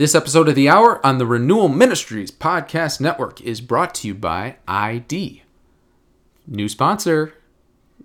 This episode of The Hour on the Renewal Ministries Podcast Network is brought to you by ID. New sponsor.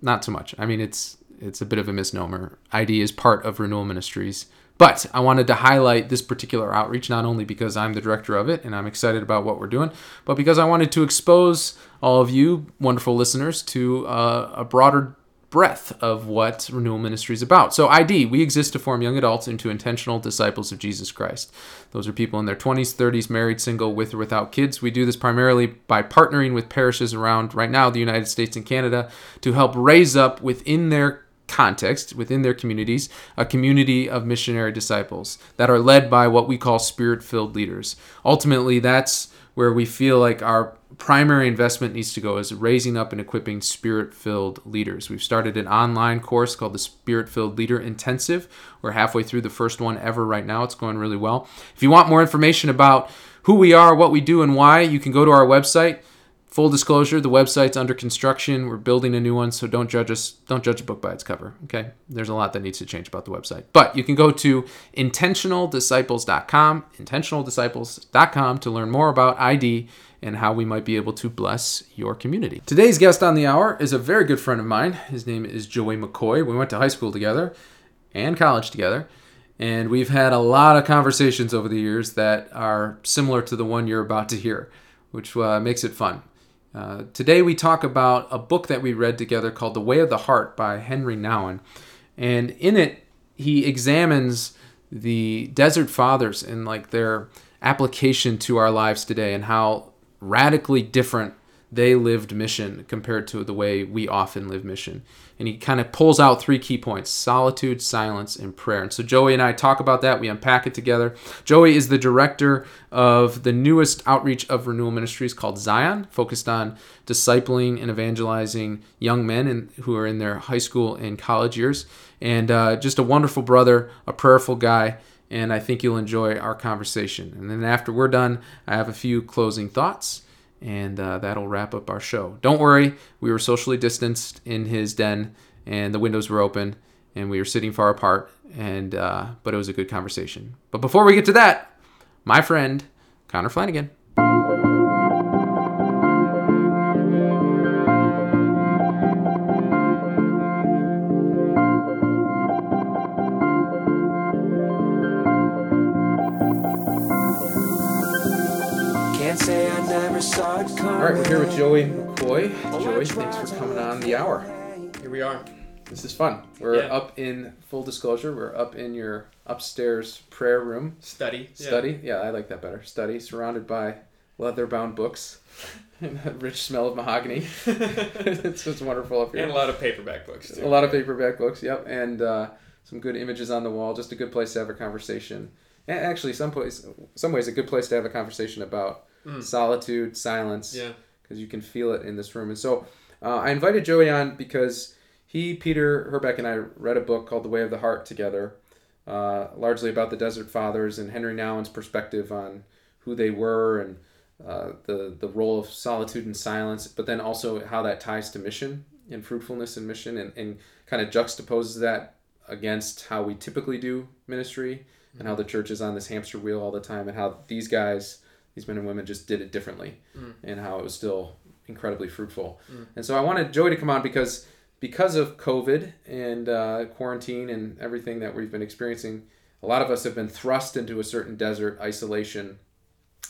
Not so much. I mean, it's it's a bit of a misnomer. ID is part of Renewal Ministries. But I wanted to highlight this particular outreach not only because I'm the director of it and I'm excited about what we're doing, but because I wanted to expose all of you wonderful listeners to uh, a broader breadth of what Renewal Ministry is about. So, ID, we exist to form young adults into intentional disciples of Jesus Christ. Those are people in their 20s, 30s, married, single, with or without kids. We do this primarily by partnering with parishes around right now the United States and Canada to help raise up within their context within their communities a community of missionary disciples that are led by what we call spirit filled leaders. Ultimately, that's where we feel like our primary investment needs to go is raising up and equipping spirit filled leaders. We've started an online course called the Spirit Filled Leader Intensive. We're halfway through the first one ever right now. It's going really well. If you want more information about who we are, what we do, and why, you can go to our website Full disclosure, the website's under construction. We're building a new one, so don't judge us. Don't judge a book by its cover. Okay, there's a lot that needs to change about the website. But you can go to intentionaldisciples.com, intentionaldisciples.com to learn more about ID and how we might be able to bless your community. Today's guest on the hour is a very good friend of mine. His name is Joey McCoy. We went to high school together and college together. And we've had a lot of conversations over the years that are similar to the one you're about to hear, which uh, makes it fun. Uh, today we talk about a book that we read together called The Way of the Heart by Henri Nouwen. And in it, he examines the Desert Fathers and like their application to our lives today and how radically different they lived mission compared to the way we often live mission. And he kind of pulls out three key points solitude, silence, and prayer. And so Joey and I talk about that. We unpack it together. Joey is the director of the newest outreach of Renewal Ministries called Zion, focused on discipling and evangelizing young men in, who are in their high school and college years. And uh, just a wonderful brother, a prayerful guy and I think you'll enjoy our conversation. And then after we're done, I have a few closing thoughts and uh, that'll wrap up our show. Don't worry, we were socially distanced in his den, and the windows were open, and we were sitting far apart, and uh, but it was a good conversation. But before we get to that, my friend Connor Flanagan. Right, we're here with Joey McCoy. Joey, thanks for coming on the hour. Here we are. This is fun. We're Yeah. up in full disclosure. We're up in your upstairs prayer room Study. study. Yeah, I like that better. Study, surrounded by leather-bound books and a rich smell of mahogany. it's just wonderful up here. And a lot of paperback books too. A lot of paperback books. Yep, and uh, some good images on the wall. Just a good place to have a conversation. And actually, some place, some ways, a good place to have a conversation about Mm. solitude, silence, Yeah. because you can feel it in this room. And so, uh, I invited Joey on because he, Peter Herbeck, and I read a book called The Way of the Heart together, uh, largely about the Desert Fathers and Henri Nouwen's perspective on who they were and uh, the the role of solitude and silence, but then also how that ties to mission and fruitfulness and mission, and, and kind of juxtaposes that against how we typically do ministry and how the church is on this hamster wheel all the time, and how these guys, these men and women, just did it differently, Mm. and how it was still incredibly fruitful. Mm. And so I wanted Joey to come on because because of COVID and uh, quarantine and everything that we've been experiencing, a lot of us have been thrust into a certain desert isolation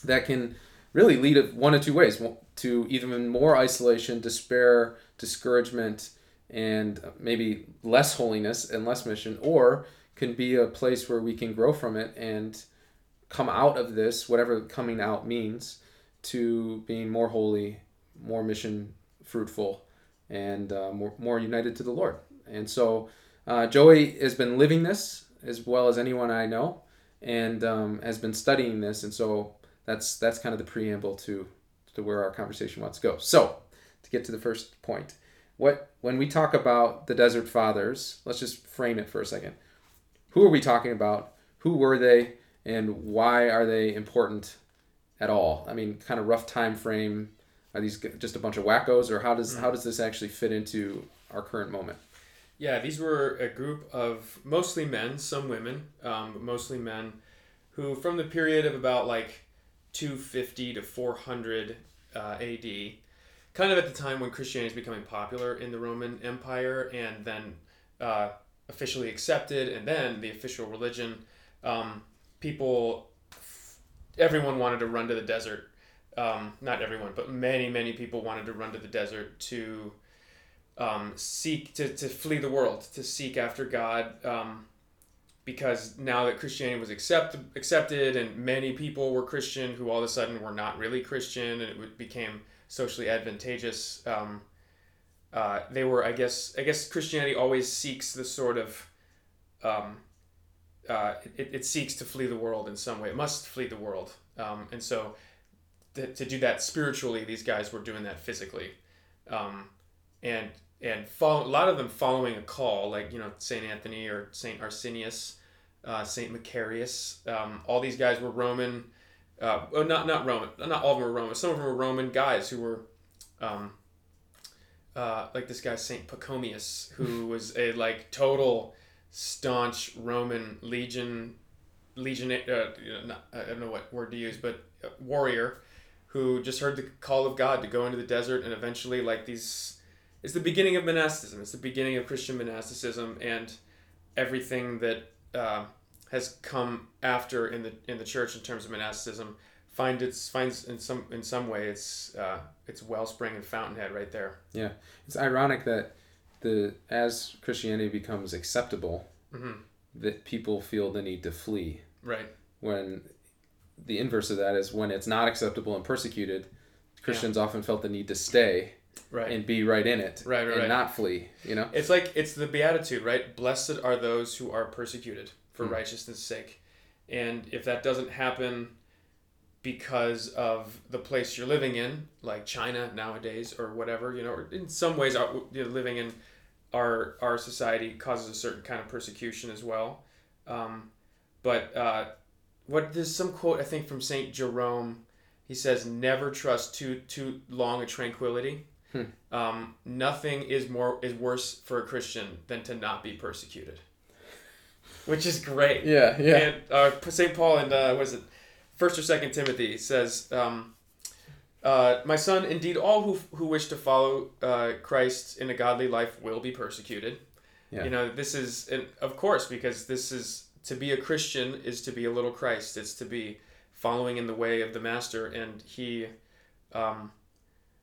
that can really lead one of two ways to even more isolation, despair, discouragement, and maybe less holiness and less mission, or can be a place where we can grow from it and come out of this, whatever coming out means, to being more holy, more mission fruitful, and uh, more, more united to the Lord. And so uh, Joey has been living this as well as anyone I know, and um, has been studying this. And so that's that's kind of the preamble to to where our conversation wants to go. So to get to the first point, what when we talk about the Desert Fathers, let's just frame it for a second. Who are we talking about? Who were they, and why are they important at all? I mean, kind of rough time frame. Are these just a bunch of wackos, or how does how does this actually fit into our current moment? Yeah, these were a group of mostly men, some women, um, but mostly men who from the period of about like 250 to 400 uh, AD, kind of at the time when Christianity is becoming popular in the Roman Empire and then uh, officially accepted, and then the official religion, um, people, everyone wanted to run to the desert. Um, not everyone, but many, many people wanted to run to the desert to um, seek, to, to flee the world, to seek after God. Um, because now that Christianity was accept, accepted and many people were Christian who all of a sudden were not really Christian and it became socially advantageous. Um, uh, they were, I guess, I guess Christianity always seeks the sort of, um, uh, it, it seeks to flee the world in some way. It must flee the world. Um, and so to, to do that spiritually, these guys were doing that physically. Um, and and follow, a lot of them following a call, like you know Saint Anthony or Saint Arsenius, uh, Saint Macarius. Um, all these guys were Roman. Uh, well, not not Roman. Not all of them were Roman. Some of them were Roman guys who were, um, uh, like this guy Saint Pachomius, who was a like total staunch Roman legion, legion. Uh, not, I don't know what word to use, but warrior, who just heard the call of God to go into the desert, and eventually like these it's the beginning of monasticism. It's the beginning of Christian monasticism and everything that uh, has come after in the in the church in terms of monasticism find its finds in some in some way its uh, its wellspring and fountainhead right there. Yeah, it's ironic that the as Christianity becomes acceptable, mm-hmm. that people feel the need to flee. Right. When the inverse of that is when it's not acceptable and persecuted, Christians yeah. often felt the need to stay right. and be right in it right, right, and right. not flee you know it's like it's the beatitude right blessed are those who are persecuted for mm. righteousness sake and if that doesn't happen because of the place you're living in like china nowadays or whatever you know or in some ways our, you know, living in our our society causes a certain kind of persecution as well um, but uh, what there's some quote i think from saint jerome he says never trust too too long a tranquility Hmm. Um, nothing is more is worse for a Christian than to not be persecuted, which is great. Yeah, yeah. And uh, Saint Paul in uh, was it First or Second Timothy says, um, uh, "My son, indeed, all who who wish to follow uh, Christ in a godly life will be persecuted." Yeah. You know, this is, and of course, because this is to be a Christian is to be a little Christ. It's to be following in the way of the Master, and he. Um,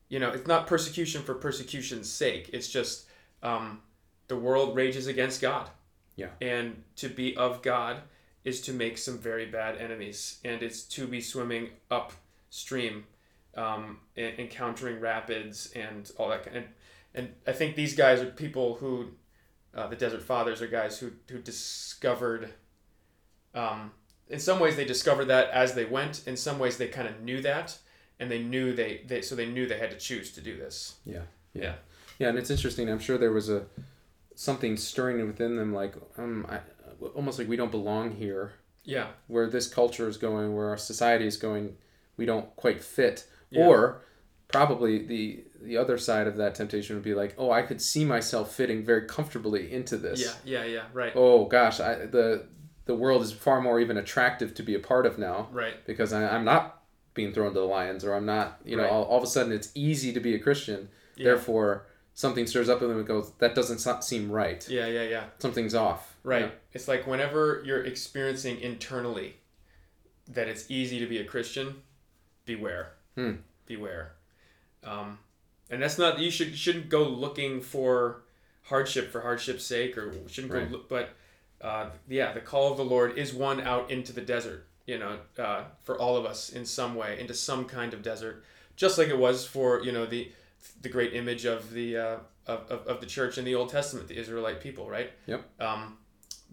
you know, it's not persecution for persecution's sake. It's just um, the world rages against God. Yeah. And to be of God is to make some very bad enemies, and it's to be swimming upstream, um, encountering rapids and all that. kind. And and I think these guys are people who, uh, the Desert Fathers are guys who who discovered. Um, in some ways, they discovered that as they went. In some ways, they kind of knew that and they knew they, they so they knew they had to choose to do this. Yeah. Yeah. Yeah, yeah and it's interesting. I'm sure there was a something stirring within them like um I, almost like we don't belong here. Yeah. Where this culture is going, where our society is going, we don't quite fit. Yeah. Or probably the the other side of that temptation would be like, oh, I could see myself fitting very comfortably into this. Yeah, yeah, yeah, right. Oh gosh, I the the world is far more even attractive to be a part of now. Right. Because I, I'm not being thrown to the lions or I'm not, you know, right. all, all, of a sudden it's easy to be a Christian. Yeah. Therefore, something stirs up in them and goes, that doesn't seem right. Yeah, yeah, yeah. Something's off. Right. Yeah. It's like whenever you're experiencing internally that it's easy to be a Christian, beware. Hmm. Beware. Um, and that's not you should shouldn't go looking for hardship for hardship's sake or shouldn't right. go but uh, yeah, the call of the Lord is one out into the desert you know, uh, for all of us in some way into some kind of desert, just like it was for you know the the great image of the uh, of, of, of the church in the Old Testament, the Israelite people, right? Yep. Um,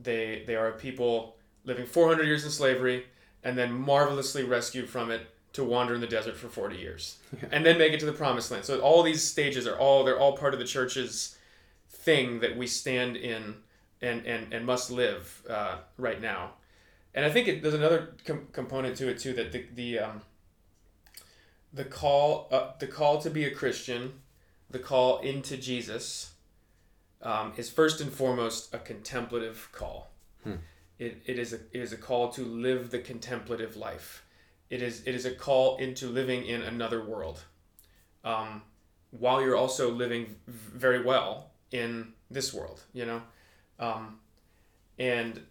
they they are a people living 400 years in slavery and then marvelously rescued from it to wander in the desert for 40 years and then make it to the promised land. So all these stages are all they're all part of the church's thing that we stand in and and, and must live uh, right now and I think it, there's another com- component to it too that the the um, the call uh, the call to be a Christian, the call into Jesus, um, is first and foremost a contemplative call. Hmm. It, it is a it is a call to live the contemplative life. It is it is a call into living in another world, um, while you're also living v- very well in this world. You know, um, and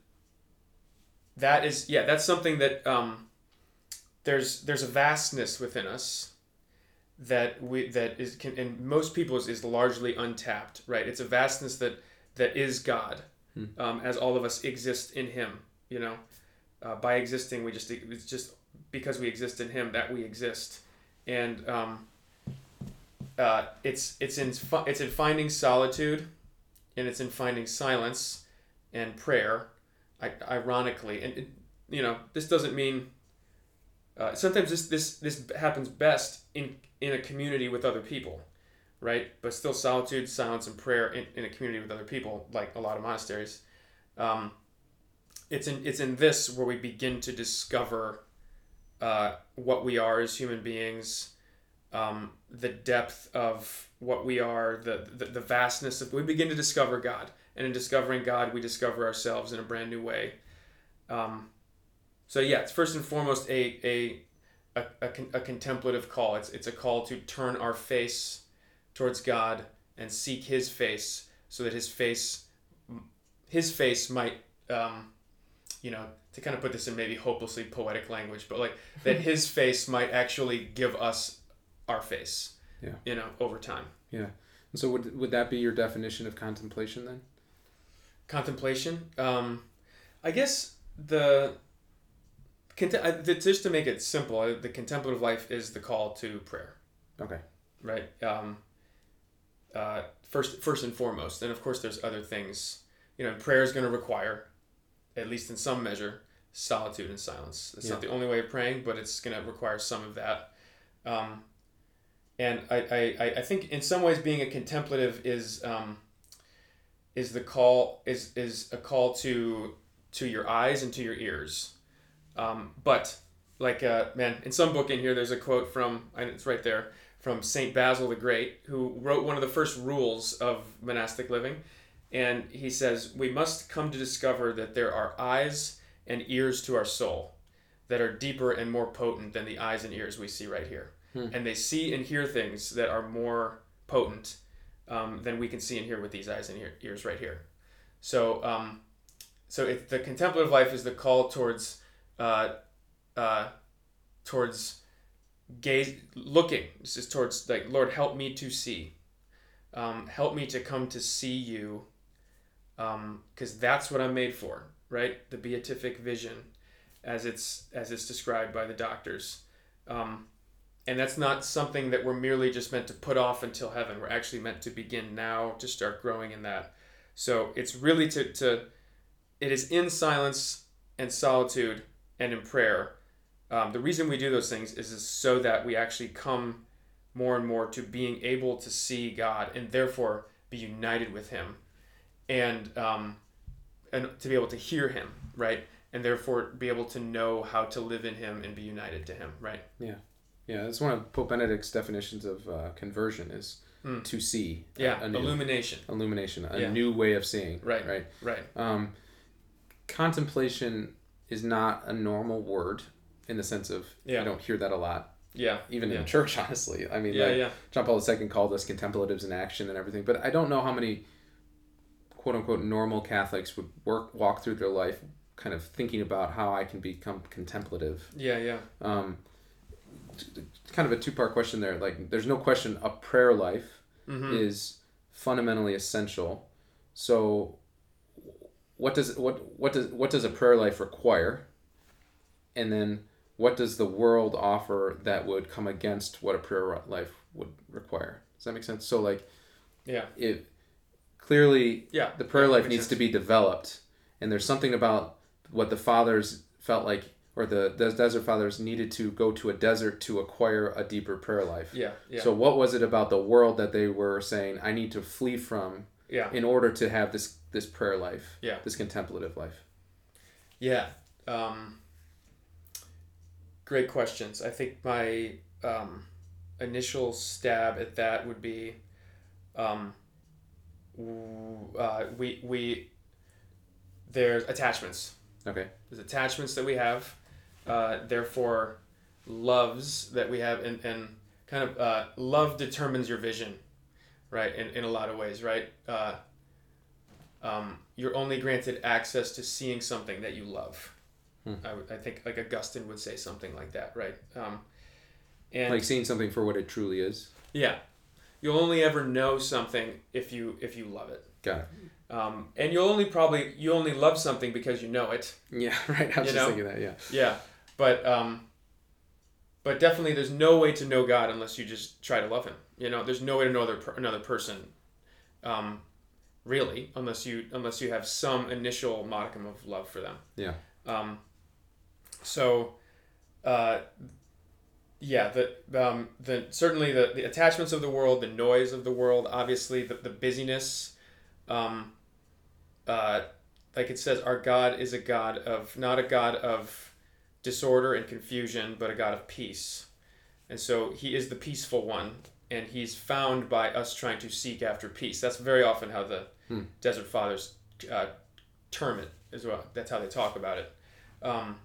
that is yeah that's something that um, there's there's a vastness within us that we that is can and most people is, is largely untapped right it's a vastness that that is god Hmm. um, as all of us exist in him you know uh, by existing we just it's just because we exist in him that we exist. And um, uh, it's it's in it's in finding solitude and it's in finding silence and prayer ironically. And it, you know this doesn't mean uh, sometimes this, this this happens best in in a community with other people right? But still solitude silence and prayer in, in a community with other people like a lot of monasteries um, it's in it's in this where we begin to discover uh, what we are as human beings um, the depth of what we are the, the the vastness of we begin to discover god and in discovering god we discover ourselves in a brand new way um, so yeah, it's first and foremost a a, a, a, con- a contemplative call. It's it's a call to turn our face towards God and seek His face, so that His face, His face might, um, you know, to kind of put this in maybe hopelessly poetic language, but like that His face might actually give us our face. Yeah. You know, over time. Yeah. And so would would that be your definition of contemplation then? contemplation um, i guess the, just to make it simple uh, the contemplative life is the call to prayer Okay. right um, uh, first first and foremost and of course there's other things you know prayer is going to require at least in some measure solitude and silence. It's not the only way of praying but it's going to require some of that. Um, and I, I, I- I think in some ways being a contemplative is um, is the call is is a call to to your eyes and to your ears. Um, but like uh, man in some book in here there's a quote from and it's right there from saint basil the great who wrote one of the first rules of monastic living and he says we must come to discover that there are eyes and ears to our soul that are deeper and more potent than the eyes and ears we see right here. Hmm. and they see and hear things that are more potent um, than we can see and hear with these eyes and ear- ears right here. So um, so it, the contemplative life is the call towards uh, uh, towards gaze looking. This is towards like lord help me to see. Um, help me to come to see you because that's what i'm made for right? The beatific vision as it's as it's described by the doctors. Um, and that's not something that we're merely just meant to put off until heaven. We're actually meant to begin now to start growing in that. So it's really to, to it is in silence and solitude and in prayer. Um, the reason we do those things is, is so that we actually come more and more to being able to see God and therefore be united with Him, and um, and to be able to hear Him, right, and therefore be able to know how to live in Him and be united to Him, right. Yeah, Yeah, that's one of Pope Benedict's definitions of uh, conversion is Mm. to see. a- Yeah, a, new, illumination. illumination, a Yeah. new way of seeing. Right. Right. Right. Um, contemplation is not a normal word in the sense of Yeah. I don't hear that a lot, Yeah. even yeah. in church. Honestly, I mean, Yeah. like, Yeah. John Paul II called us contemplatives in action and everything, but I don't know how many quote unquote normal Catholics would work walk through their life kind of thinking about how I can become contemplative. Yeah. Yeah. Um, kind of a two part question there. Like, there's no question a prayer life Mm-hmm. is fundamentally essential. So, what does what what does what does a prayer life require? And then, what does the world offer that would come against what a prayer life would require? Does that make sense? So, like, Yeah. it clearly Yeah. the prayer Yeah, life needs sense. to be developed and there's something about what the fathers felt like or the, the desert fathers needed to go to a desert to acquire a deeper prayer life Yeah. Yeah. so what was it about the world that they were saying i need to flee from yeah. in order to have this this prayer life Yeah. this contemplative life Yeah. Um, great questions. I think my um, initial stab at that would be um, uh, we, we there's attachments, Okay. There's attachments that we have, uh, therefore, loves that we have, and, and kind of uh, love determines your vision, right? In, in a lot of ways, right? Uh, um, you're only granted access to seeing something that you love. Hmm. I, I think like Augustine would say something like that, right? Um, and Like seeing something for what it truly is. yeah, you'll only ever know something if you if you love it. Got it. Um, and you'll only probably you only love something because you know it. Yeah, right. I was You just know? thinking that. Yeah. Yeah, but um, but definitely, there's no way to know God unless you just try to love Him. You know, there's no way to know other another person, um, really, unless you unless you have some initial modicum of love for them. Yeah. Um, so, uh, yeah, the um, the certainly the, the attachments of the world, the noise of the world, obviously the the busyness. Um, uh, like it says, our God is a God of not a God of disorder and confusion, but a God of peace. And so He is the peaceful one, and He's found by us trying to seek after peace. That's very often how the Hmm. Desert Fathers uh, term it as well. That's how they talk about it. Um,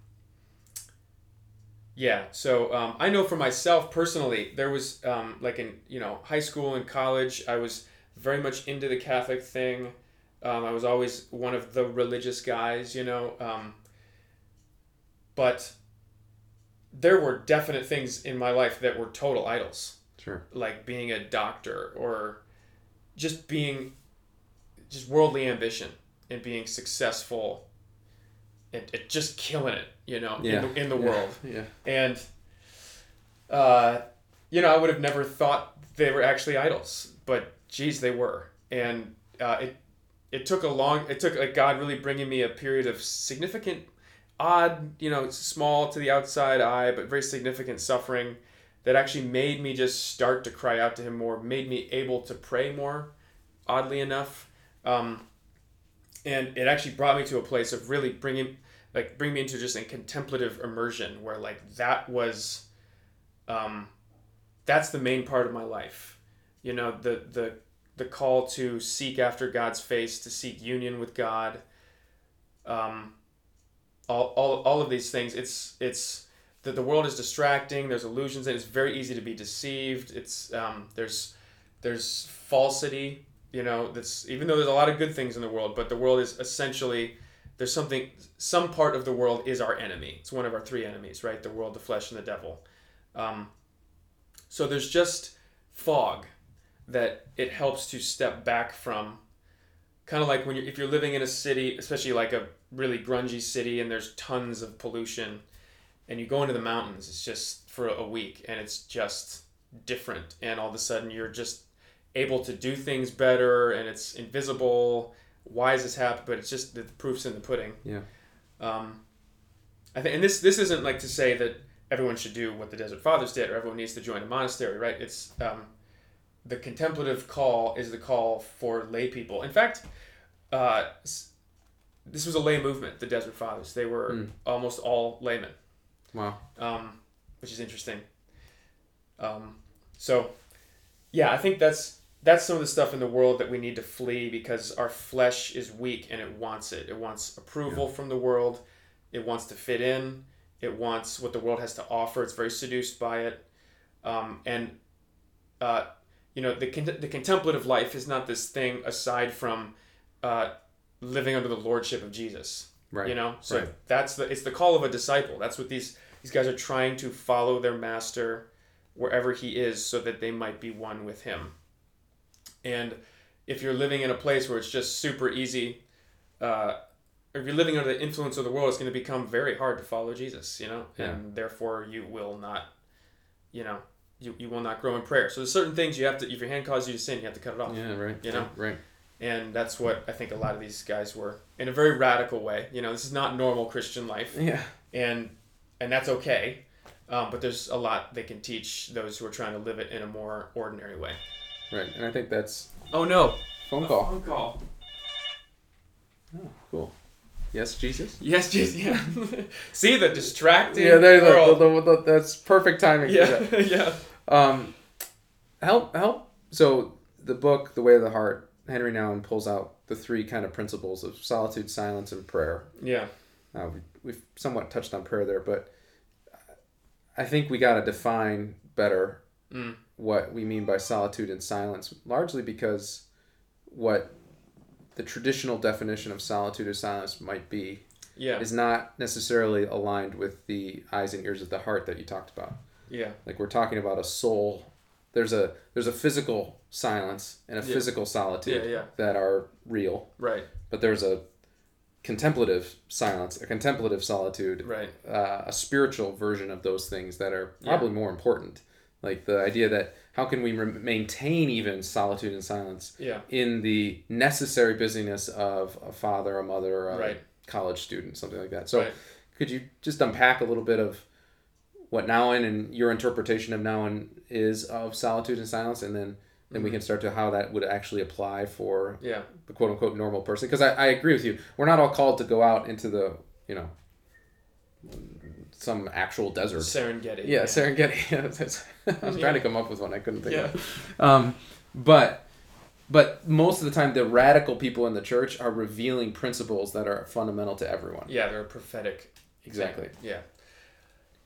yeah, so um, I know for myself personally, there was um, like in you know high school and college, I was very much into the Catholic thing. Um, I was always one of the religious guys, you know. Um, but there were definite things in my life that were total idols, Sure. like being a doctor or just being just worldly ambition and being successful and, and just killing it, you know, Yeah. in the, in the Yeah. world. Yeah. And, uh, you know, I would have never thought they were actually idols, but geez, they were. And uh, it it took a long, it took like God really bringing me a period of significant, odd, you know, small to the outside eye, but very significant suffering that actually made me just start to cry out to Him more, made me able to pray more, oddly enough. Um, and it actually brought me to a place of really bringing like bring me into just a contemplative immersion where like that was um that's the main part of my life. You know the the the call to seek after god's face to seek union with god um all, all, all of these things. It's it's that the world is distracting there's illusions and it's very easy to be deceived. It's um there's there's falsity you know that's even though there's a lot of good things in the world but the world is essentially there's something some part of the world is our enemy. It's one of our three enemies right? The world the flesh and the devil. Um, so there's just fog that it helps to step back from. Kind of like when you're if you're living in a city especially like a really grungy city and there's tons of pollution and you go into the mountains it's just for a week and it's just different. And all of a sudden you're just able to do things better and it's invisible why is this happen but it's just the proof's in the pudding Yeah. um, I think and this this isn't like to say that everyone should do what the desert fathers did or everyone needs to join a monastery right it's um, the contemplative call is the call for lay people in fact uh, this was a lay movement the desert fathers they were Mm. almost all laymen Wow. um, which is interesting. Um, so, yeah, I think that's that's some of the stuff in the world that we need to flee because our flesh is weak and it wants it. It wants approval from the world. It wants to fit in. It wants what the world has to offer. It's very seduced by it, um, and uh, you know the con- the contemplative life is not this thing aside from uh, living under the lordship of Jesus. Right. You know, so Right. that's the it's the call of a disciple. That's what these these guys are trying to follow their master wherever he is, so that they might be one with him. And if you're living in a place where it's just super easy, uh, if you're living under the influence of the world, it's going to become very hard to follow Jesus. You know, Yeah. and therefore you will not, you know, you, you will not grow in prayer. So there's certain things you have to. If your hand causes you to sin, you have to cut it off Yeah. Right. You know? Right. and that's what I think a lot of these guys were in a very radical way. You know, this is not normal Christian life, Yeah. and and that's okay. Um, but there's a lot they can teach those who are trying to live it in a more ordinary way. Right. And I think that's Oh no! phone call. Phone call. Oh, cool. Yes, Jesus. Yes, Jesus. yeah. See the distracting. Yeah, there's world. the, the, the, that's perfect timing. for that. yeah, yeah. Um, help, help. So the book, The Way of the Heart, Henri Nouwen pulls out the three kind of principles of solitude, silence, and prayer. Yeah. uh, we, we've somewhat touched on prayer there, but I think we got to define better Mm. What we mean by solitude and silence, largely because what the traditional definition of solitude or silence might be Yeah. is not necessarily aligned with the eyes and ears of the heart that you talked about. Yeah. Like we're talking about a soul. There's a there's a physical silence and a Yeah. physical solitude Yeah, yeah. that are real, Right. but there's a contemplative silence, a contemplative solitude, Right. uh, a spiritual version of those things that are probably more important. Like the idea that how can we re- maintain even solitude and silence Yeah. in the necessary busyness of a father, a mother, a Right. college student, something like that. So, Right. could you just unpack a little bit of what Nouwen and your interpretation of Nouwen is of solitude and silence, and then then we mm-hmm. can start to how that would actually apply for Yeah. the quote unquote normal person? Because I, I agree with you. We're not all called to go out into the you know some actual desert. Serengeti. Yeah, Serengeti. I was Yeah. trying to come up with one. I couldn't think Yeah. of. Um, but but most of the time, the radical people in the church are revealing principles that are fundamental to everyone. Yeah, they're prophetic. Exactly. Yeah.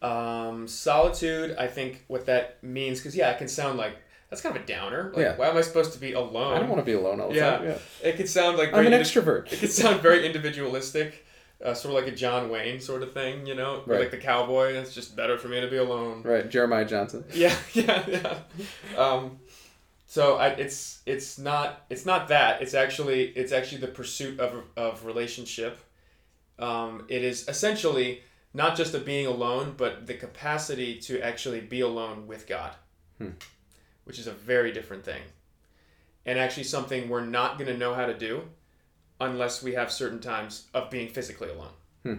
Um, solitude, I think what that means, because yeah, it can sound like that's kind of a downer. Like, Yeah. Why am I supposed to be alone? I don't want to be alone all the Yeah. time. Yeah. It could sound like I'm an indi- extrovert. It could sound very individualistic, uh, sort of like a John Wayne sort of thing, you know, Right. like the cowboy. It's just better for me to be alone. Right, Jeremiah Johnson. Yeah, yeah, yeah. Um, so I, it's it's not it's not that. It's actually it's actually the pursuit of of relationship. Um, it is essentially not just a being alone, but the capacity to actually be alone with God, Hmm. which is a very different thing, and actually something we're not going to know how to do unless we have certain times of being physically alone. Hmm.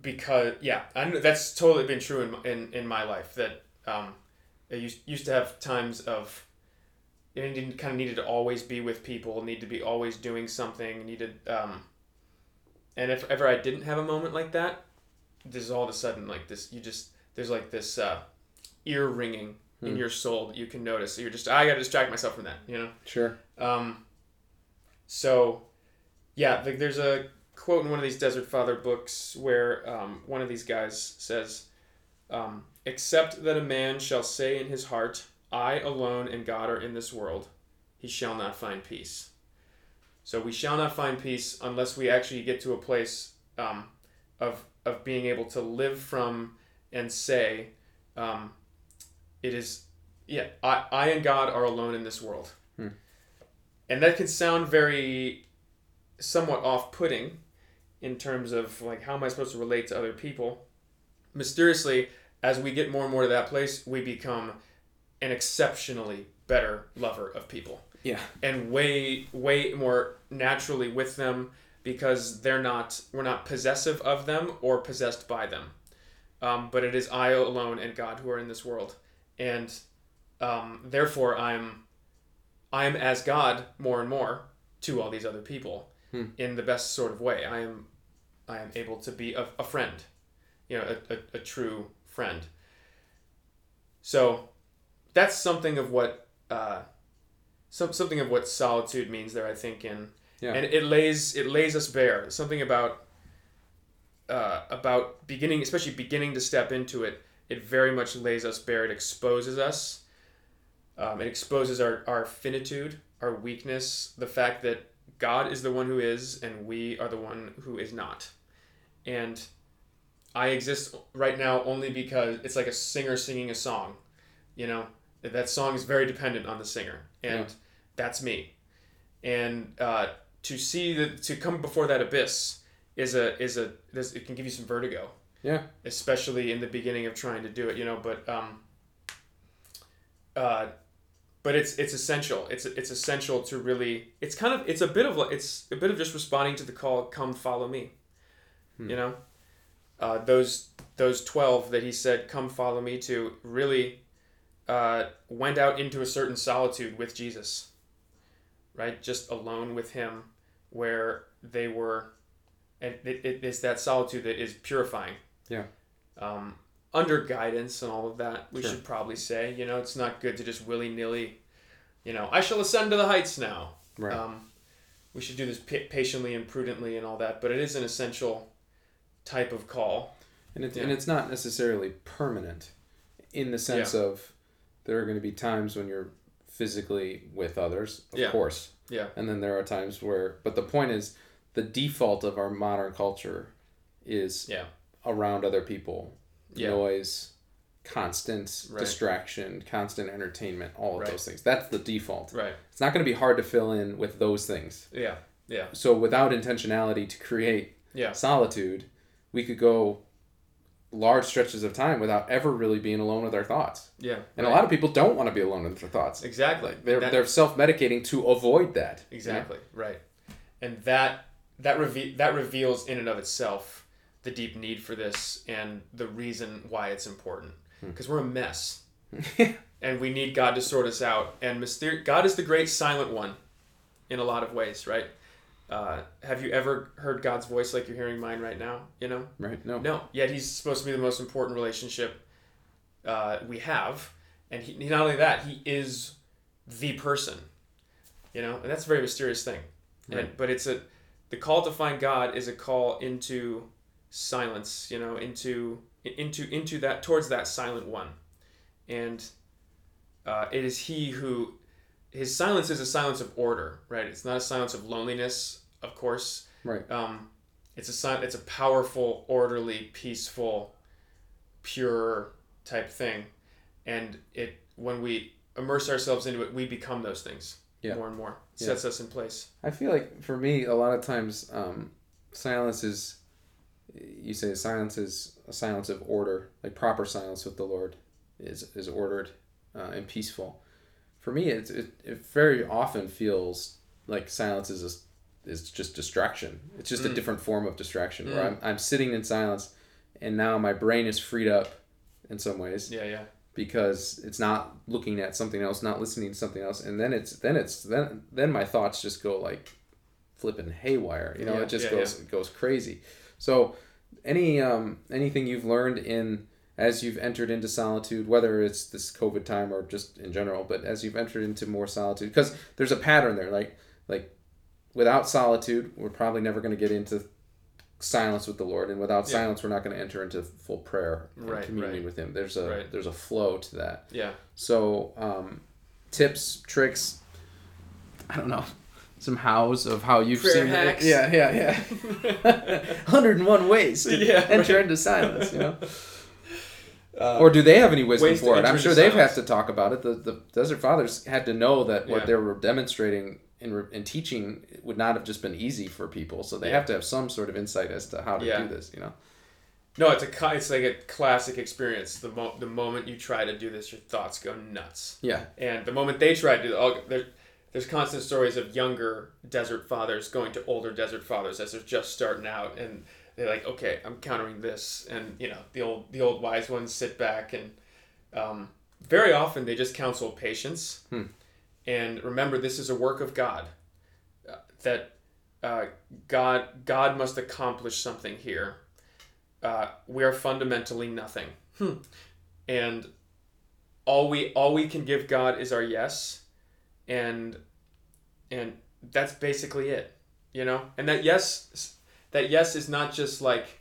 Because yeah, I know that's totally been true in my- in, in my life that um, I used used to have times of didn't kind of needed to always be with people, need to be always doing something, needed um, and if ever I didn't have a moment like that, there's all of a sudden like this you just there's like this uh, ear ringing in Hmm. your soul that you can notice. So you're just I got to distract myself from that, you know. Sure. Um, so, yeah, like there's a quote in one of these Desert Father books where um, one of these guys says, um, "Except that a man shall say in his heart, I alone and God are in this world, he shall not find peace." So we shall not find peace unless we actually get to a place um, of of being able to live from and say, um, "It is, yeah, I, I and God are alone in this world." And that can sound very somewhat off-putting in terms of like how am i supposed to relate to other people? Mysteriously as we get more and more to that place we become an exceptionally better lover of people. Yeah. and way way more naturally with them because they're not we're not possessive of them or possessed by them. Um, but it is i alone and god who are in this world. And um, therefore i'm i'm as god more and more to all these other people Hmm. in the best sort of way i am i am able to be a, a friend you know a, a, a true friend so that's something of what uh, some, something of what solitude means there i think in Yeah. and it lays it lays us bare something about uh, about beginning especially beginning to step into it it very much lays us bare it exposes us um, it exposes our, our finitude our weakness the fact that god is the one who is and we are the one who is not and i exist right now only because it's like a singer singing a song you know that song is very dependent on the singer and Yeah. that's me and uh, to see that to come before that abyss is a is a this, it can give you some vertigo Yeah. especially in the beginning of trying to do it you know but um uh but it's it's essential. It's it's essential to really it's kind of it's a bit of like it's a bit of just responding to the call come follow me. You know? Uh, those those 12 that he said come follow me to really uh, went out into a certain solitude with jesus. Right? Just alone with him where they were and it, it is that solitude that is purifying. Yeah. um, under guidance and all of that we Sure. should probably say you know it's not good to just willy-nilly you know i shall ascend to the heights now Right. um, we should do this pa- patiently and prudently and all that, but it is an essential type of call. And it's Yeah. and it's not necessarily permanent, in the sense of there are going to be times when you're physically with others, of Yeah. course, Yeah. and then there are times where. But the point is, the default of our modern culture is Yeah. around other people, Yeah. noise, constant Right. distraction, constant entertainment, all of Right. those things. That's the default. Right. It's not going to be hard to fill in with those things. Yeah. Yeah. So without intentionality to create Yeah. solitude, we could go large stretches of time without ever really being alone with our thoughts. Yeah. And right. a lot of people don't want to be alone with their thoughts. Exactly. They're, That- they're self-medicating to avoid that. you know? Exactly. Right. And that that reve- that reveals in and of itself the deep need for this and the reason why it's important. Hmm. Because we're a mess. and we need God to sort us out. And myster- God is the great silent one in a lot of ways, right? Uh, have you ever heard God's voice like you're hearing mine right now? You know? Right? No. No. Yet he's supposed to be the most important relationship uh, we have. And he, not only that, he is the person. You know? And that's a very mysterious thing. And, Right. but it's a the call to find God is a call into silence, you know, into into into that towards that silent one. And uh, it is he who his silence is a silence of order, right? It's not a silence of loneliness, of course. Right. Um, it's a it's a powerful, orderly, peaceful, pure type thing, and it when we immerse ourselves into it, we become those things Yeah. more and more. It Yeah. sets us in place. I feel like for me, a lot of times, um, silence is. You say silence is a silence of order, like proper silence with the Lord, is is ordered uh, and peaceful. For me, it, it it very often feels like silence is a, is just distraction. It's just a Mm. different form of distraction where Mm. I'm I'm sitting in silence, and now my brain is freed up, in some ways Yeah, yeah, because it's not looking at something else, not listening to something else, and then it's then it's then then my thoughts just go like flipping haywire. You know, Yeah, it just yeah, goes it goes crazy. So any um anything you've learned in as you've entered into solitude, whether it's this COVID time or just in general, but as you've entered into more solitude, because there's a pattern there. Like like without solitude, we're probably never going to get into silence with the Lord, and without Yeah. silence, we're not going to enter into full prayer and Right, communion right. with Him. There's a Right. there's a flow to that. yeah. So um, tips, tricks. I don't know. Some hows of how you've Prayer seen hacks. it. Yeah, yeah, yeah. 101 ways to Yeah, enter right. into silence, you know? Uh, or do they have any wisdom for it? I'm sure they've silence. had to talk about it. The, the Desert Fathers had to know that what Yeah. they were demonstrating in, re- in teaching would not have just been easy for people. So they Yeah. have to have some sort of insight as to how to Yeah. do this, you know? no, it's a it's like a classic experience. The mo- the moment you try to do this, your thoughts go nuts. Yeah. And the moment they try to do oh, there, there's constant stories of younger desert fathers going to older desert fathers as they're just starting out, and they're like, okay, I'm countering this, and you know, the old the old wise ones sit back, and um, very often they just counsel patience, Hmm. and remember this is a work of God, uh, that uh, God God must accomplish something here. Uh, we are fundamentally nothing, and all we all we can give God is our yes, and and that's basically it, you know. And that yes, that yes is not just like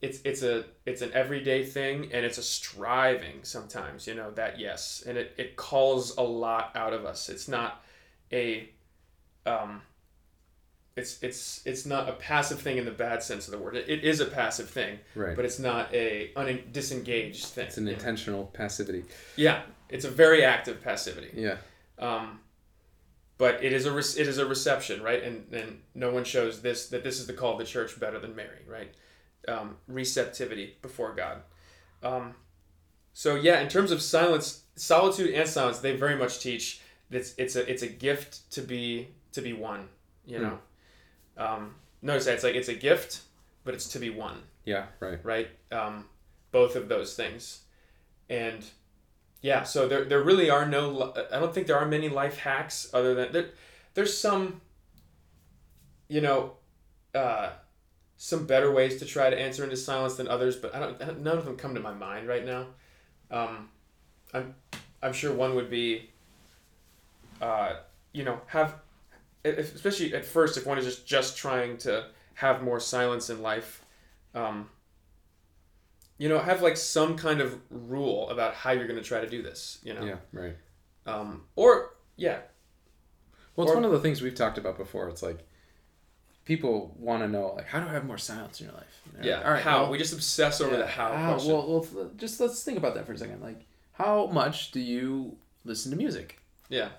it's it's a it's an everyday thing, and it's a striving sometimes, you know. That yes, and it it calls a lot out of us. It's not a um. It's, it's it's not a passive thing in the bad sense of the word. It, it is a passive thing, Right. but it's not a un- disengaged thing. it's an you know? intentional passivity. Yeah, it's a very active passivity. Yeah. Um, but it is a re- it is a reception, right? And and no one shows this that this is the call of the church better than Mary, right? Um, receptivity before God. Um, so yeah, in terms of silence, solitude and silence, they very much teach that it's, it's a it's a gift to be to be one. You know, um, notice that it's like it's a gift, but it's to be one Yeah, right. right? Um, both of those things, and yeah, so there, there really are no. I don't think there are many life hacks other than there. There's some, you know, uh, some better ways to try to answer into silence than others, but I don't. I don't- None of them come to my mind right now. Um, I'm, I'm sure one would be, uh, you know, have especially at first, if one is just just trying to have more silence in life, um, you know, have like some kind of rule about how you're going to try to do this. You know, Yeah, right. um, or yeah, Well, it's Or- one of the things we've talked about before. It's like people want to know, like, how do I have more silence in your life? You know, yeah. like, All right. how well, we just obsess over yeah, the how, how- question. Well, well, just let's think about that for a second. Like, how much do you listen to music? yeah,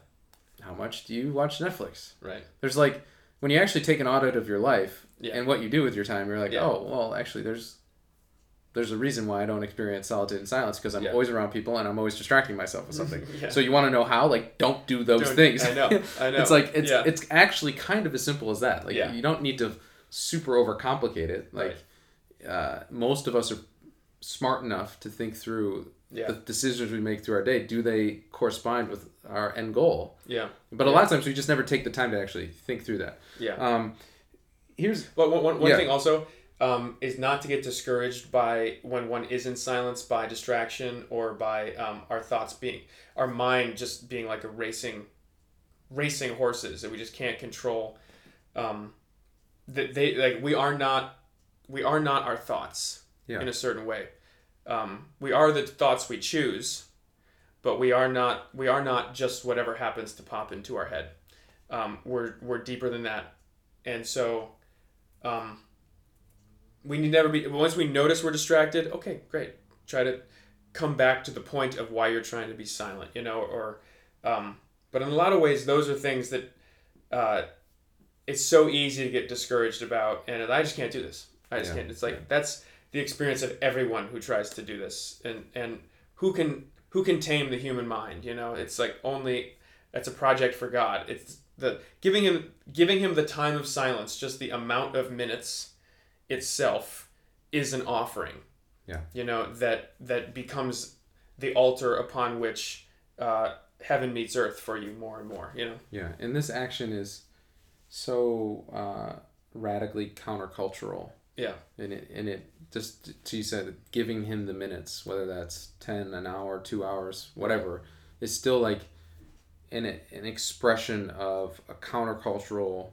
How much do you watch Netflix? right. There's like when you actually take an audit of your life Yeah. and what you do with your time, you're like, Yeah. oh, well, actually, there's there's a reason why I don't experience solitude and silence because I'm Yeah. always around people and I'm always distracting myself with something. Yeah. So you want to know how? Like, don't do those Don't- things. I know, I know. it's like it's Yeah. it's actually kind of as simple as that. Like you don't need to super overcomplicate it. Like uh, most of us are smart enough to think through Yeah. the decisions we make through our day. Do they correspond with our end goal? Yeah, But a lot of times we just never take the time to actually think through that. yeah. Um, here's But one, one, one Yeah. thing also um, is not to get discouraged by when one is in silence by distraction or by um, our thoughts being our mind just being like a racing racing horses that we just can't control. Um, that they like we are not we are not our thoughts Yeah. in a certain way. Um, we are the thoughts we choose but we are not we are not just whatever happens to pop into our head. Um, we're we're deeper than that. And so um, we need never be once we notice we're distracted okay great. Try to come back to the point of why you're trying to be silent you know or um, but in a lot of ways those are things that uh, it's so easy to get discouraged about and i just can't do this. I just Yeah, can't it's like yeah. that's the experience of everyone who tries to do this and and who can who can tame the human mind you know? It's like only it's a project for god. It's the giving him giving him the time of silence just the amount of minutes itself is an offering. Yeah. you know that that becomes the altar upon which uh, heaven meets earth for you more and more you know? Yeah, and this action is so uh, radically countercultural, yeah. And it and it just she said giving him the minutes, whether that's ten an hour, two hours, whatever, is still like an an expression of a countercultural,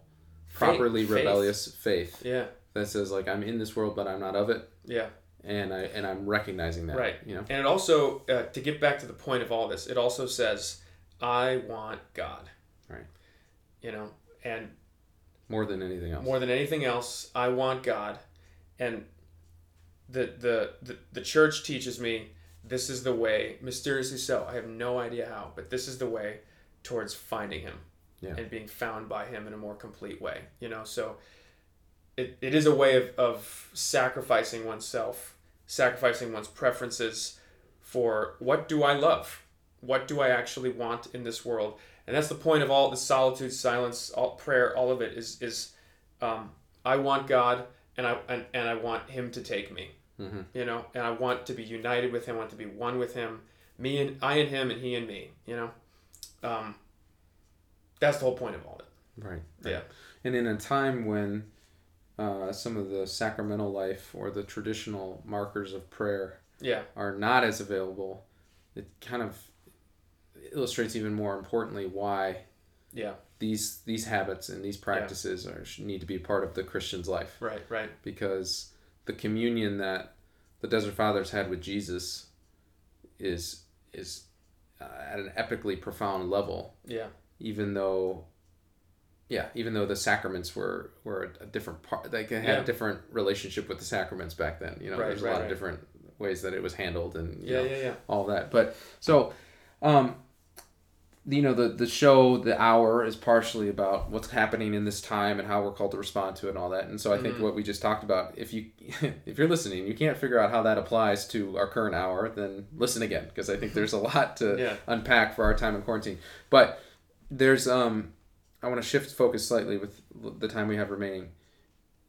properly faith. rebellious faith. Yeah that says like I'm in this world but I'm not of it, yeah and I and I'm recognizing that, Right. You know, And it also, uh, to get back to the point of all this, it also says, I want God. Right. You know, and more than anything else. more than anything else, I want God. And the, the, the, the church teaches me this is the way, mysteriously so. I have no idea how, but this is the way towards finding Him Yeah. and being found by Him in a more complete way. You know, so it, it is a way of, of sacrificing oneself, sacrificing one's preferences for what do I love? What do I actually want in this world? And that's the point of all the solitude, silence, all prayer, all of it is is um, I want God and I and, and I want Him to take me. Mhm. You know, and I want to be united with Him. I want to be one with Him. Me and I and Him and He and me. You know, um, that's the whole point of all of it. Right. Yeah. And in a time when uh, some of the sacramental life or the traditional markers of prayer Yeah. are not as available, it kind of illustrates even more importantly why Yeah. these these habits and these practices are need to be part of the Christian's life Right. Right. because the communion that the Desert Fathers had with Jesus is is uh, at an epically profound level Yeah. even though yeah even though the sacraments were were a different part they had Yeah. a different relationship with the sacraments back then you know Right, there's a lot right. of different ways that it was handled and you Yeah. know, Yeah. Yeah. all that but so um you know the the show the hour is partially about what's happening in this time and how we're called to respond to it and all that and so i think Mhm. what we just talked about if you if you're listening you can't figure out how that applies to our current hour then listen again because i think there's a lot to Yeah. unpack for our time in quarantine but there's um i want to shift focus slightly with the time we have remaining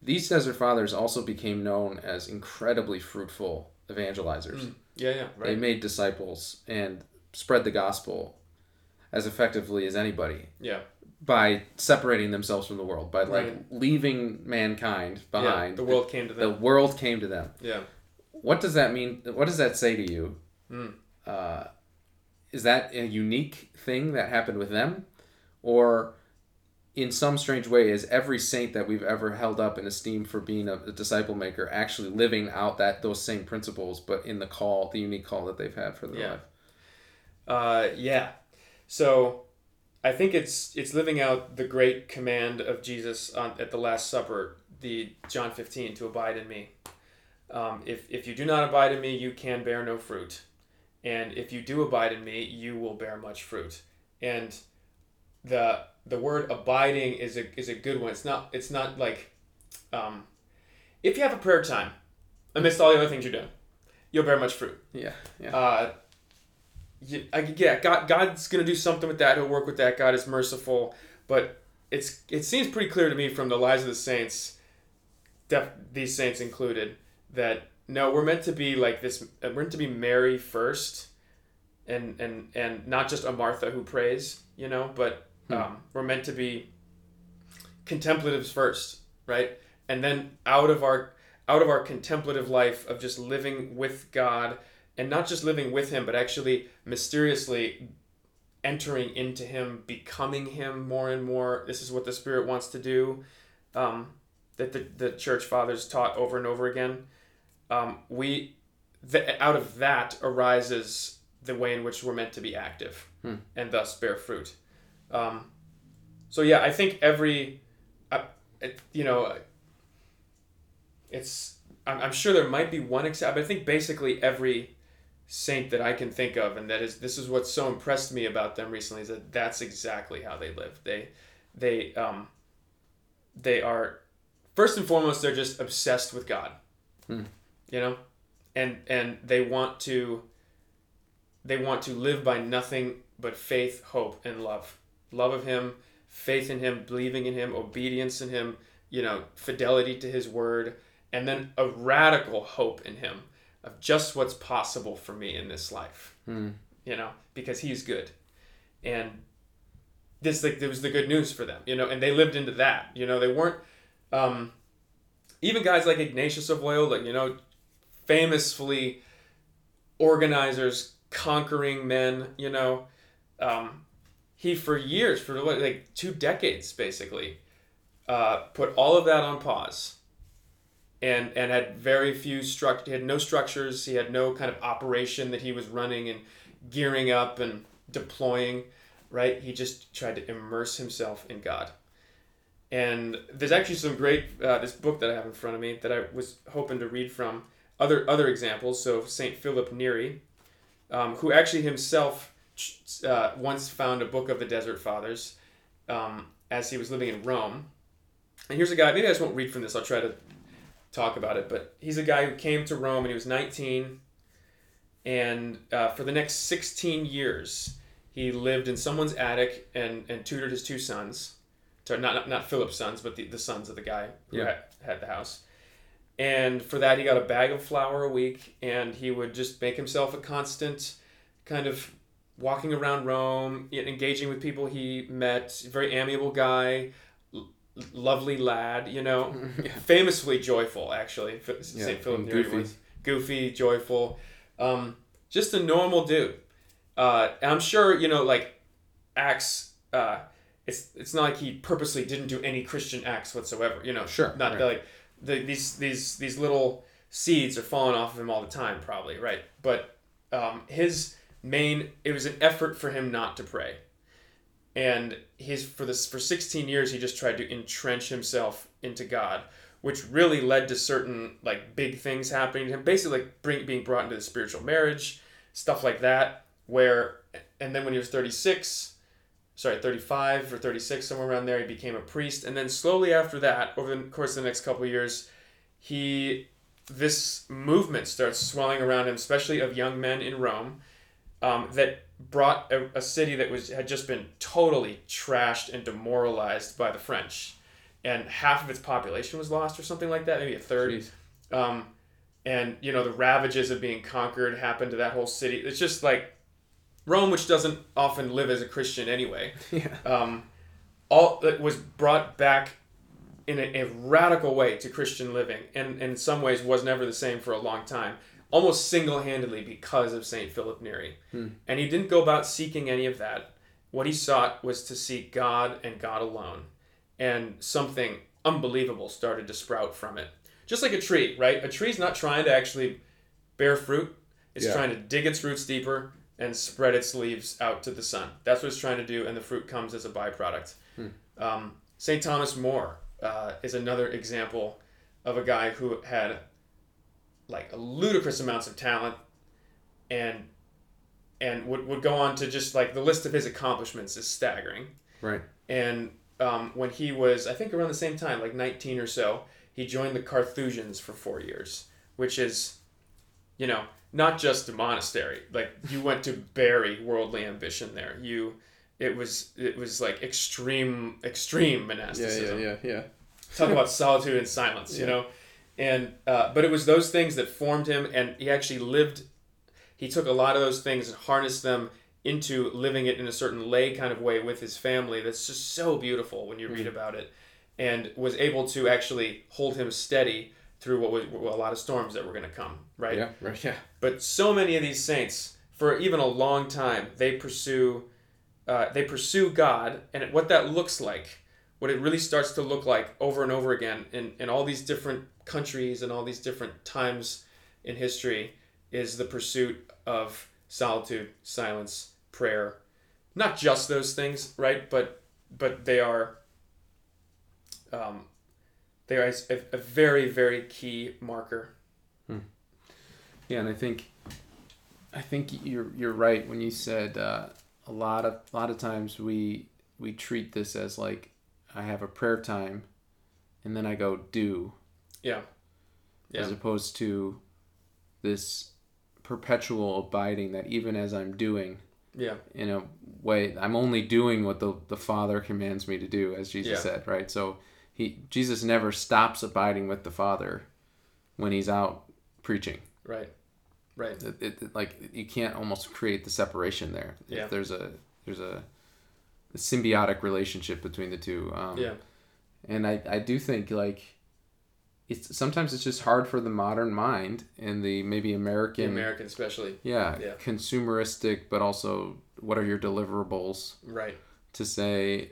these desert fathers also became known as incredibly fruitful evangelizers Mm. Yeah. Yeah. they made disciples and spread the gospel as effectively as anybody Yeah. by separating themselves from the world, by like Right. leaving mankind behind. Yeah. The world came to them. The world came to them. Yeah. What does that mean? What does that say to you? Mm. Uh, is that a unique thing that happened with them, or in some strange way, is every saint that we've ever held up in esteem for being a, a disciple maker actually living out that those same principles, but in the call, the unique call that they've had for their Yeah. life. Uh, yeah. So I think it's it's living out the great command of Jesus on, at the Last Supper, the John 15, to abide in me. Um, if, if you do not abide in me, you can bear no fruit. And if you do abide in me, you will bear much fruit. And the the word abiding is a is a good one. It's not it's not like um, if you have a prayer time amidst all the other things you're doing, you'll bear much fruit. Yeah, yeah. Uh, yeah, I, yeah, God, God's gonna do something with that. He'll work with that. God is merciful, but it's it seems pretty clear to me from the lives of the saints, def, these saints included, that no, we're meant to be like this. uh, We're meant to be Mary first, and and and not just a Martha who prays, you know, but um, we're meant to be contemplatives first, right? And then out of our out of our contemplative life of just living with God and not just living with him but actually mysteriously entering into him becoming him more and more this is what the spirit wants to do um, that the, the church fathers taught over and over again um, we th- out of that arises the way in which we're meant to be active Hmm. and thus bear fruit um, so yeah i think every uh, it, you know it's I'm, I'm sure there might be one exception but i think basically every saint that i can think of and that is this is what's so impressed me about them recently is that that's exactly how they live. They they um they are first and foremost they're just obsessed with god. Hmm. you know? And and they want to they want to live by nothing but faith hope and love love of him faith in him believing in him obedience in him you know fidelity to his word and then a radical hope in him of just what's possible for me in this life Hmm. you know because he's good and this like there was the good news for them you know and they lived into that you know they weren't um even guys like ignatius of loyola you know famously organizers conquering men you know um, he for years for like two decades basically uh, put all of that on pause. And and had very few struct he had no structures he had no kind of operation that he was running and gearing up and deploying right? He just tried to immerse himself in god. And there's actually some great uh, this book that i have in front of me that i was hoping to read from other other examples. So saint philip neri um, who actually himself uh, once found a book of the desert fathers um, as he was living in rome. And here's a guy maybe i just won't read from this i'll try to talk about it but he's a guy who came to rome and he was 19 and uh, for the next 16 years he lived in someone's attic and, and tutored his two sons. Sorry, not, not, not philip's sons but the, the sons of the guy who Yeah. had, had the house. And for that he got a bag of flour a week and he would just make himself a constant kind of walking around rome engaging with people he met very amiable guy l- lovely lad you know famously joyful actually. F- Yeah, st philip goofy. was goofy joyful um, just a normal dude. Uh, i'm sure you know like acts uh, it's it's not like he purposely didn't do any christian acts whatsoever you know. Sure, not right. like the, these these these little seeds are falling off of him all the time probably right. But um, his main it was an effort for him not to pray. And he's for this for 16 years he just tried to entrench himself into god which really led to certain like big things happening to him. Basically like bring, being brought into the spiritual marriage stuff like that where and then when he was 36 sorry 35 or 36 somewhere around there he became a priest. And then slowly after that over the course of the next couple years he this movement starts swelling around him especially of young men in rome um, that brought a, a city that was had just been totally trashed and demoralized by the french. And half of its population was lost or something like that maybe a third. Um, and you know the ravages of being conquered happened to that whole city. It's just like rome which doesn't often live as a christian anyway yeah. um, all that was brought back in a, a radical way to Christian living, and, and in some ways was never the same for a long time, almost single handedly because of Saint Philip Neri. Hmm. And he didn't go about seeking any of that. What he sought was to seek God and God alone. and something unbelievable started to sprout from it. Just like a tree, right? A tree's not trying to actually bear fruit. It's Yeah. trying to dig its roots deeper and spread its leaves out to the sun. That's what it's trying to do, and the fruit comes as a byproduct. Um, St. Thomas More uh, is another example of a guy who had like ludicrous amounts of talent and and would, would go on to just like the list of his accomplishments is staggering Right. and um, when he was i think around the same time like 19 or so he joined the carthusians for four years which is you know not just a monastery like you went to bury worldly ambition there you it was it was like extreme extreme monasticism yeah, yeah, yeah. yeah. talk about solitude and silence you know and uh, but it was those things that formed him and he actually lived he took a lot of those things and harnessed them into living it in a certain lay kind of way with his family that's just so beautiful when you read about it and was able to actually hold him steady through what was a lot of storms that were going to come right Yeah, right, yeah. but so many of these saints, for even a long time, they pursue, uh, they pursue God, and what that looks like, what it really starts to look like over and over again in, in all these different countries and all these different times in history, is the pursuit of solitude, silence, prayer. Not just those things, right? But but they are. Um, they are a, a very very key marker Yeah, and I think, I think you're you're right when you said uh, a lot of a lot of times we we treat this as like I have a prayer time, and then I go do, Yeah. Yeah. as opposed to this perpetual abiding that even as I'm doing Yeah. in a way I'm only doing what the the Father commands me to do, as Jesus Yeah. said, right? So he Jesus never stops abiding with the Father when he's out preaching. Right. Right. it, it, like you can't almost create the separation there Yeah. if there's a there's a, a symbiotic relationship between the two um, Yeah. and I, I do think like it's sometimes it's just hard for the modern mind and the maybe The american American, especially. yeah, Yeah. consumeristic but also what are your deliverables Right. to say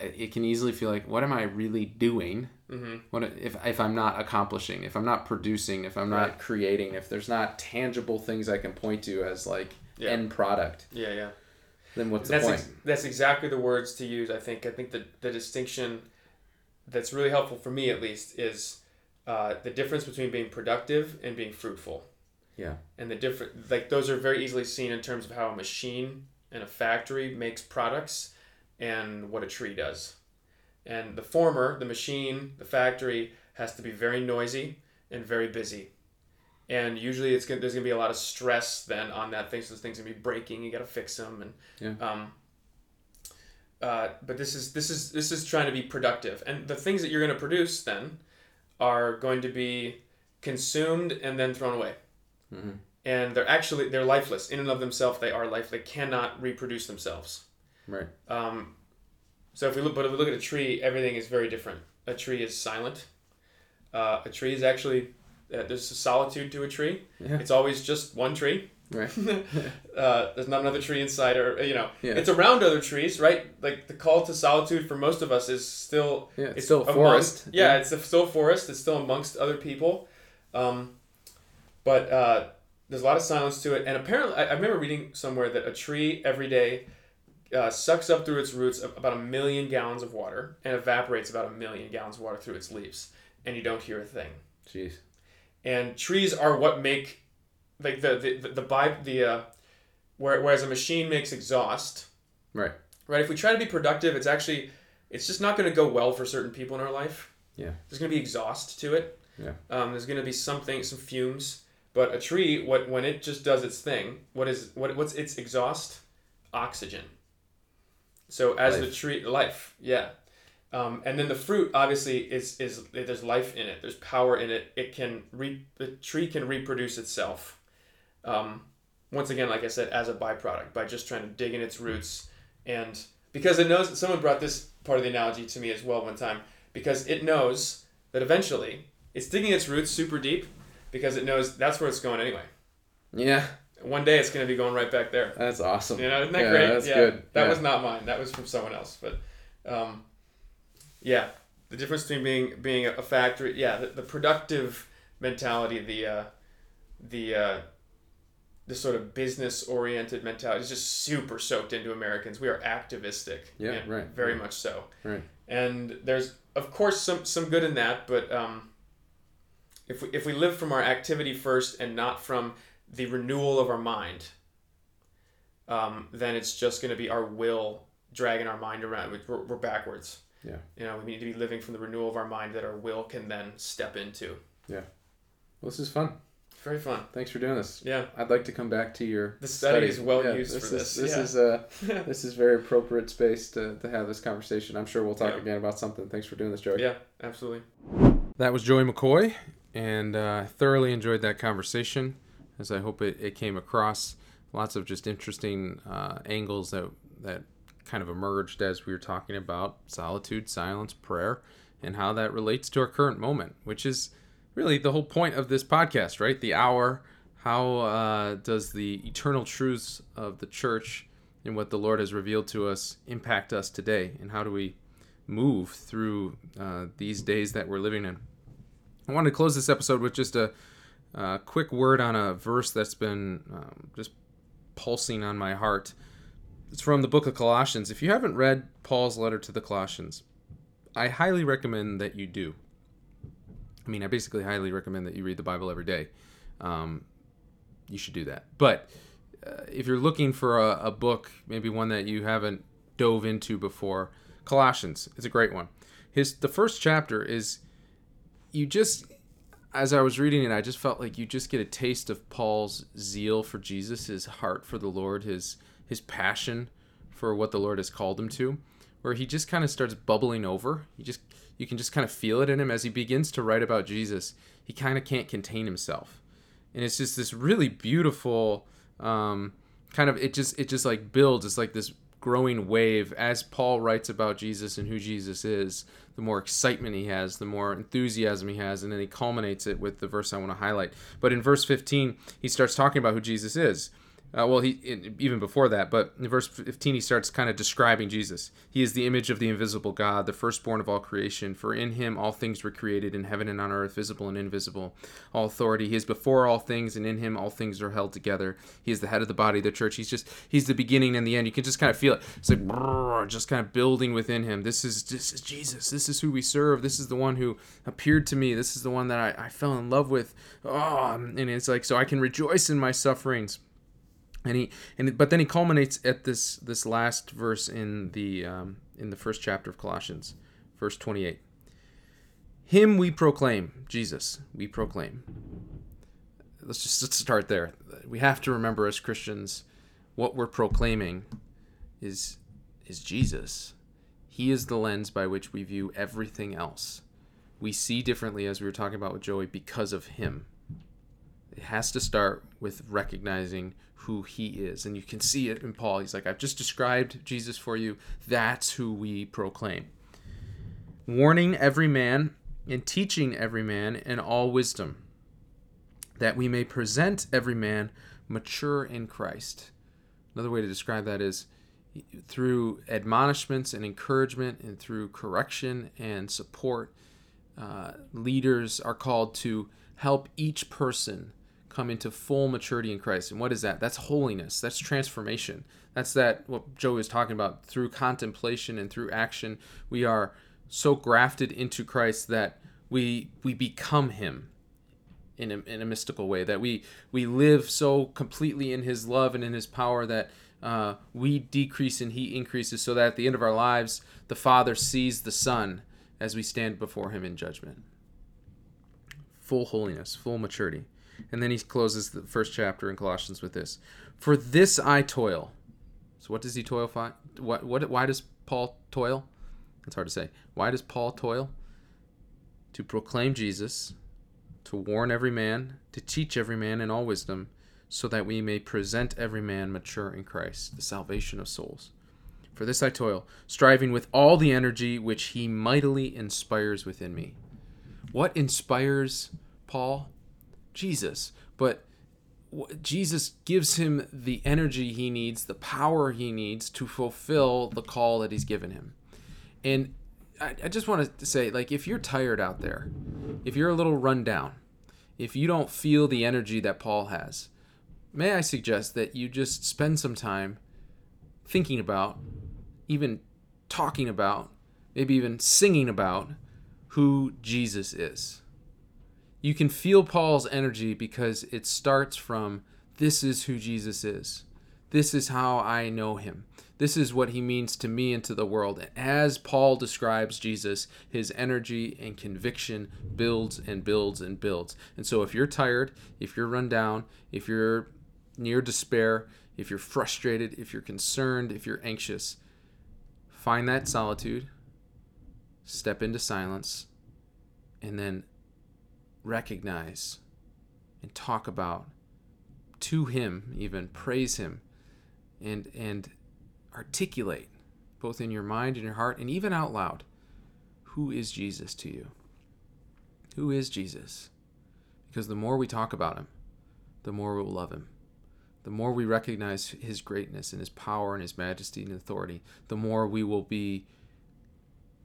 it can easily feel like what am i really doing Mm-hmm. what if, if i'm not accomplishing if i'm not producing if i'm not Right. creating if there's not tangible things i can point to as like Yeah. end product Yeah. Yeah. then what's that's the point ex- that's exactly the words to use. I think. I think the the distinction that's really helpful for me at least is uh, the difference between being productive and being fruitful. Yeah. And the different like those are very easily seen in terms of how a machine and a factory makes products and what a tree does. And the former, the machine, the factory has to be very noisy and very busy. And usually it's gonna, there's going to be a lot of stress then on that thing. So those things going to be breaking. You got to fix them. And Yeah. um, uh, but this is this is this is trying to be productive. And the things that you're going to produce then are going to be consumed and then thrown away. Mhm. And they're actually they're lifeless in and of themselves. They are life. They cannot reproduce themselves. right Um, so if we look, but if we look at a tree, everything is very different. A tree is silent. Uh, a tree is actually uh, there's a solitude to a tree. Yeah. It's always just one tree. Right uh, there's not another tree inside, or you know, Yeah. it's around other trees, right? Like the call to solitude for most of us is still yeah it's, still a amongst- forest Yeah, it's still forest. It's still amongst other people. Um, but uh, there's a lot of silence to it. And apparently, I, I remember reading somewhere that a tree every day uh, sucks up through its roots about a million gallons of water and evaporates about a million gallons of water through its leaves. And you don't hear a thing. jeez And trees are what make like the the the, the, bi- the uh, where, whereas a machine makes exhaust right right? If we try to be productive, it's actually it's just not going to go well for certain people in our life. Yeah. There's going to be exhaust to it. Yeah. Um, there's going to be something, some fumes. But a tree, what when it just does its thing, what is what what's its exhaust? Oxygen. So as the tree, life, yeah. Um, and then the fruit obviously is is there's life in it. There's power in it. It can re the tree can reproduce itself. Um, once again, like I said, as a byproduct by just trying to dig in its roots and because it knows someone brought this part of the analogy to me as well one time because it knows that eventually it's digging its roots super deep because it knows that's where it's going anyway. yeah One day it's going to be going right back there. that's awesome You know, isn't that Yeah, great? that's yeah, good. That Yeah. was not mine. That was from someone else. But, um, Yeah, the difference between being being a factory, yeah, the, the productive mentality, the uh, the uh, the sort of business oriented mentality is just super soaked into Americans. We are activistic. Yeah, right, Very right. much so. Right. And there's of course some some good in that, but um, if we if we live from our activity first and not from the renewal of our mind, um, then it's just going to be our will dragging our mind around. We're, we're backwards. Yeah. You know, we need to be living from the renewal of our mind that our will can then step into. Yeah. Well, this is fun. Very fun. Thanks for doing this. Yeah. I'd like to come back to your The study is well used this for is, this. This Yeah. is uh, this is very appropriate space to, to have this conversation. I'm sure we'll talk Yeah. again about something. Thanks for doing this, Joey. yeah, absolutely. That was Joey McCoy, and uh, thoroughly enjoyed that conversation, as I hope it, it came across. Lots of just interesting uh, angles that that kind of emerged as we were talking about solitude, silence, prayer, and how that relates to our current moment, which is really the whole point of this podcast, right? The hour. How uh, does the eternal truths of the church and what the Lord has revealed to us impact us today, and how do we move through uh, these days that we're living in? I wanted to close this episode with just a, a quick word on a verse that's been um, just pulsing on my heart. It's from the book of Colossians. If you haven't read Paul's letter to the Colossians, I highly recommend that you do. I mean, I basically highly recommend that you read the Bible every day. Um, you should do that. But uh, if you're looking for a, a book, maybe one that you haven't dove into before, Colossians is a great one. His the first chapter is you just as I was reading it, I just felt like you just get a taste of Paul's zeal for Jesus, his heart for the Lord, his his passion for what the Lord has called him to, where he just kind of starts bubbling over. You just you can just kind of feel it in him as he begins to write about Jesus. He kind of can't contain himself, and it's just this really beautiful um, kind of it just it just like builds. It's like this growing wave as Paul writes about Jesus and who Jesus is. The more excitement he has, the more enthusiasm he has, and then he culminates it with the verse I want to highlight. But in verse 15, he starts talking about who Jesus is. Uh, well, he in, even before that, but in verse 15, he starts kind of describing Jesus. He is the image of the invisible God, the firstborn of all creation. For in him all things were created in heaven and on earth, visible and invisible. All authority. He is before all things, and in him all things are held together. He is the head of the body, the church. He's just he's the beginning and the end. You can just kind of feel it. It's like brrr, just kind of building within him. This is this is Jesus. This is who we serve. This is the one who appeared to me. This is the one that I, I fell in love with. Oh, and it's like so I can rejoice in my sufferings and he and but then he culminates at this this last verse in the um, in the first chapter of Colossians, verse twenty eight. Him we proclaim, Jesus, we proclaim. Let's just let's start there. We have to remember as Christians, what we're proclaiming is is Jesus. He is the lens by which we view everything else. We see differently, as we were talking about with Joey, because of him it has to start with recognizing who he is. And you can see it in paul. He's like i've just described jesus for you. That's who we proclaim. Warning every man and teaching every man in all wisdom that we may present every man mature in christ. Another way to describe that is through admonishments and encouragement and through correction and support uh, leaders are called to help each person come into full maturity in Christ. And what is that? That's holiness. That's transformation. That's that what Joe was talking about through contemplation and through action. We are so grafted into Christ that we we become him in a, in a mystical way that we we live so completely in his love and in his power that uh, we decrease and he increases so that at the end of our lives the father sees the son as we stand before him in judgment full holiness full maturity and then he closes the first chapter in Colossians with this: "For this I toil." So what does he toil for? What what why does Paul toil? It's hard to say. Why does Paul toil? To proclaim Jesus, to warn every man, to teach every man in all wisdom, so that we may present every man mature in Christ, the salvation of souls. For this I toil, striving with all the energy which he mightily inspires within me. What inspires Paul? Jesus. But Jesus gives him the energy he needs, the power he needs to fulfill the call that he's given him. And I, I just want to say, like, if you're tired out there, if you're a little run down, if you don't feel the energy that Paul has, may I suggest that you just spend some time thinking about, even talking about, maybe even singing about who Jesus is. You can feel Paul's energy because it starts from this is who Jesus is. This is how I know him. This is what he means to me and to the world. As Paul describes Jesus, his energy and conviction builds and builds and builds. And so if you're tired, if you're run down, if you're near despair, if you're frustrated, if you're concerned, if you're anxious, find that solitude, step into silence, and then recognize and talk about to him even praise him and and articulate both in your mind and your heart and even out loud who is Jesus to you? Who is Jesus? Because the more we talk about him the more we'll love him. The more we recognize his greatness and his power and his majesty and authority the more we will be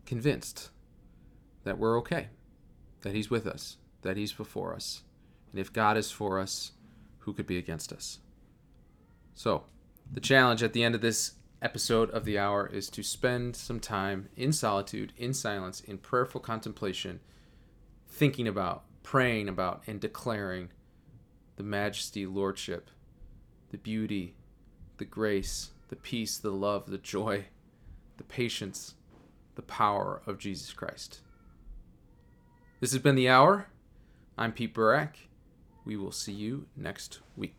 convinced that we're okay that he's with us that he's before us and if God is for us who could be against us so the challenge at the end of this episode of the hour is to spend some time in solitude, in silence, in prayerful contemplation, thinking about, praying about, and declaring the majesty, lordship, the beauty, the grace, the peace, the love, the joy, the patience, the power of Jesus Christ. This has been The Hour. I'm Pete Burak. We will see you next week.